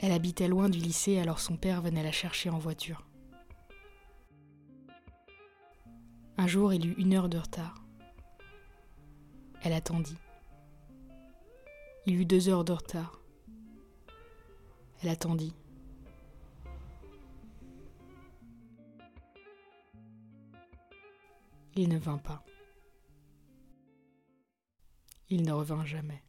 Elle habitait loin du lycée, alors son père venait la chercher en voiture. Un jour, il eut une heure de retard. Elle attendit. Il eut deux heures de retard. Elle attendit. Il ne vint pas. Il ne revint jamais.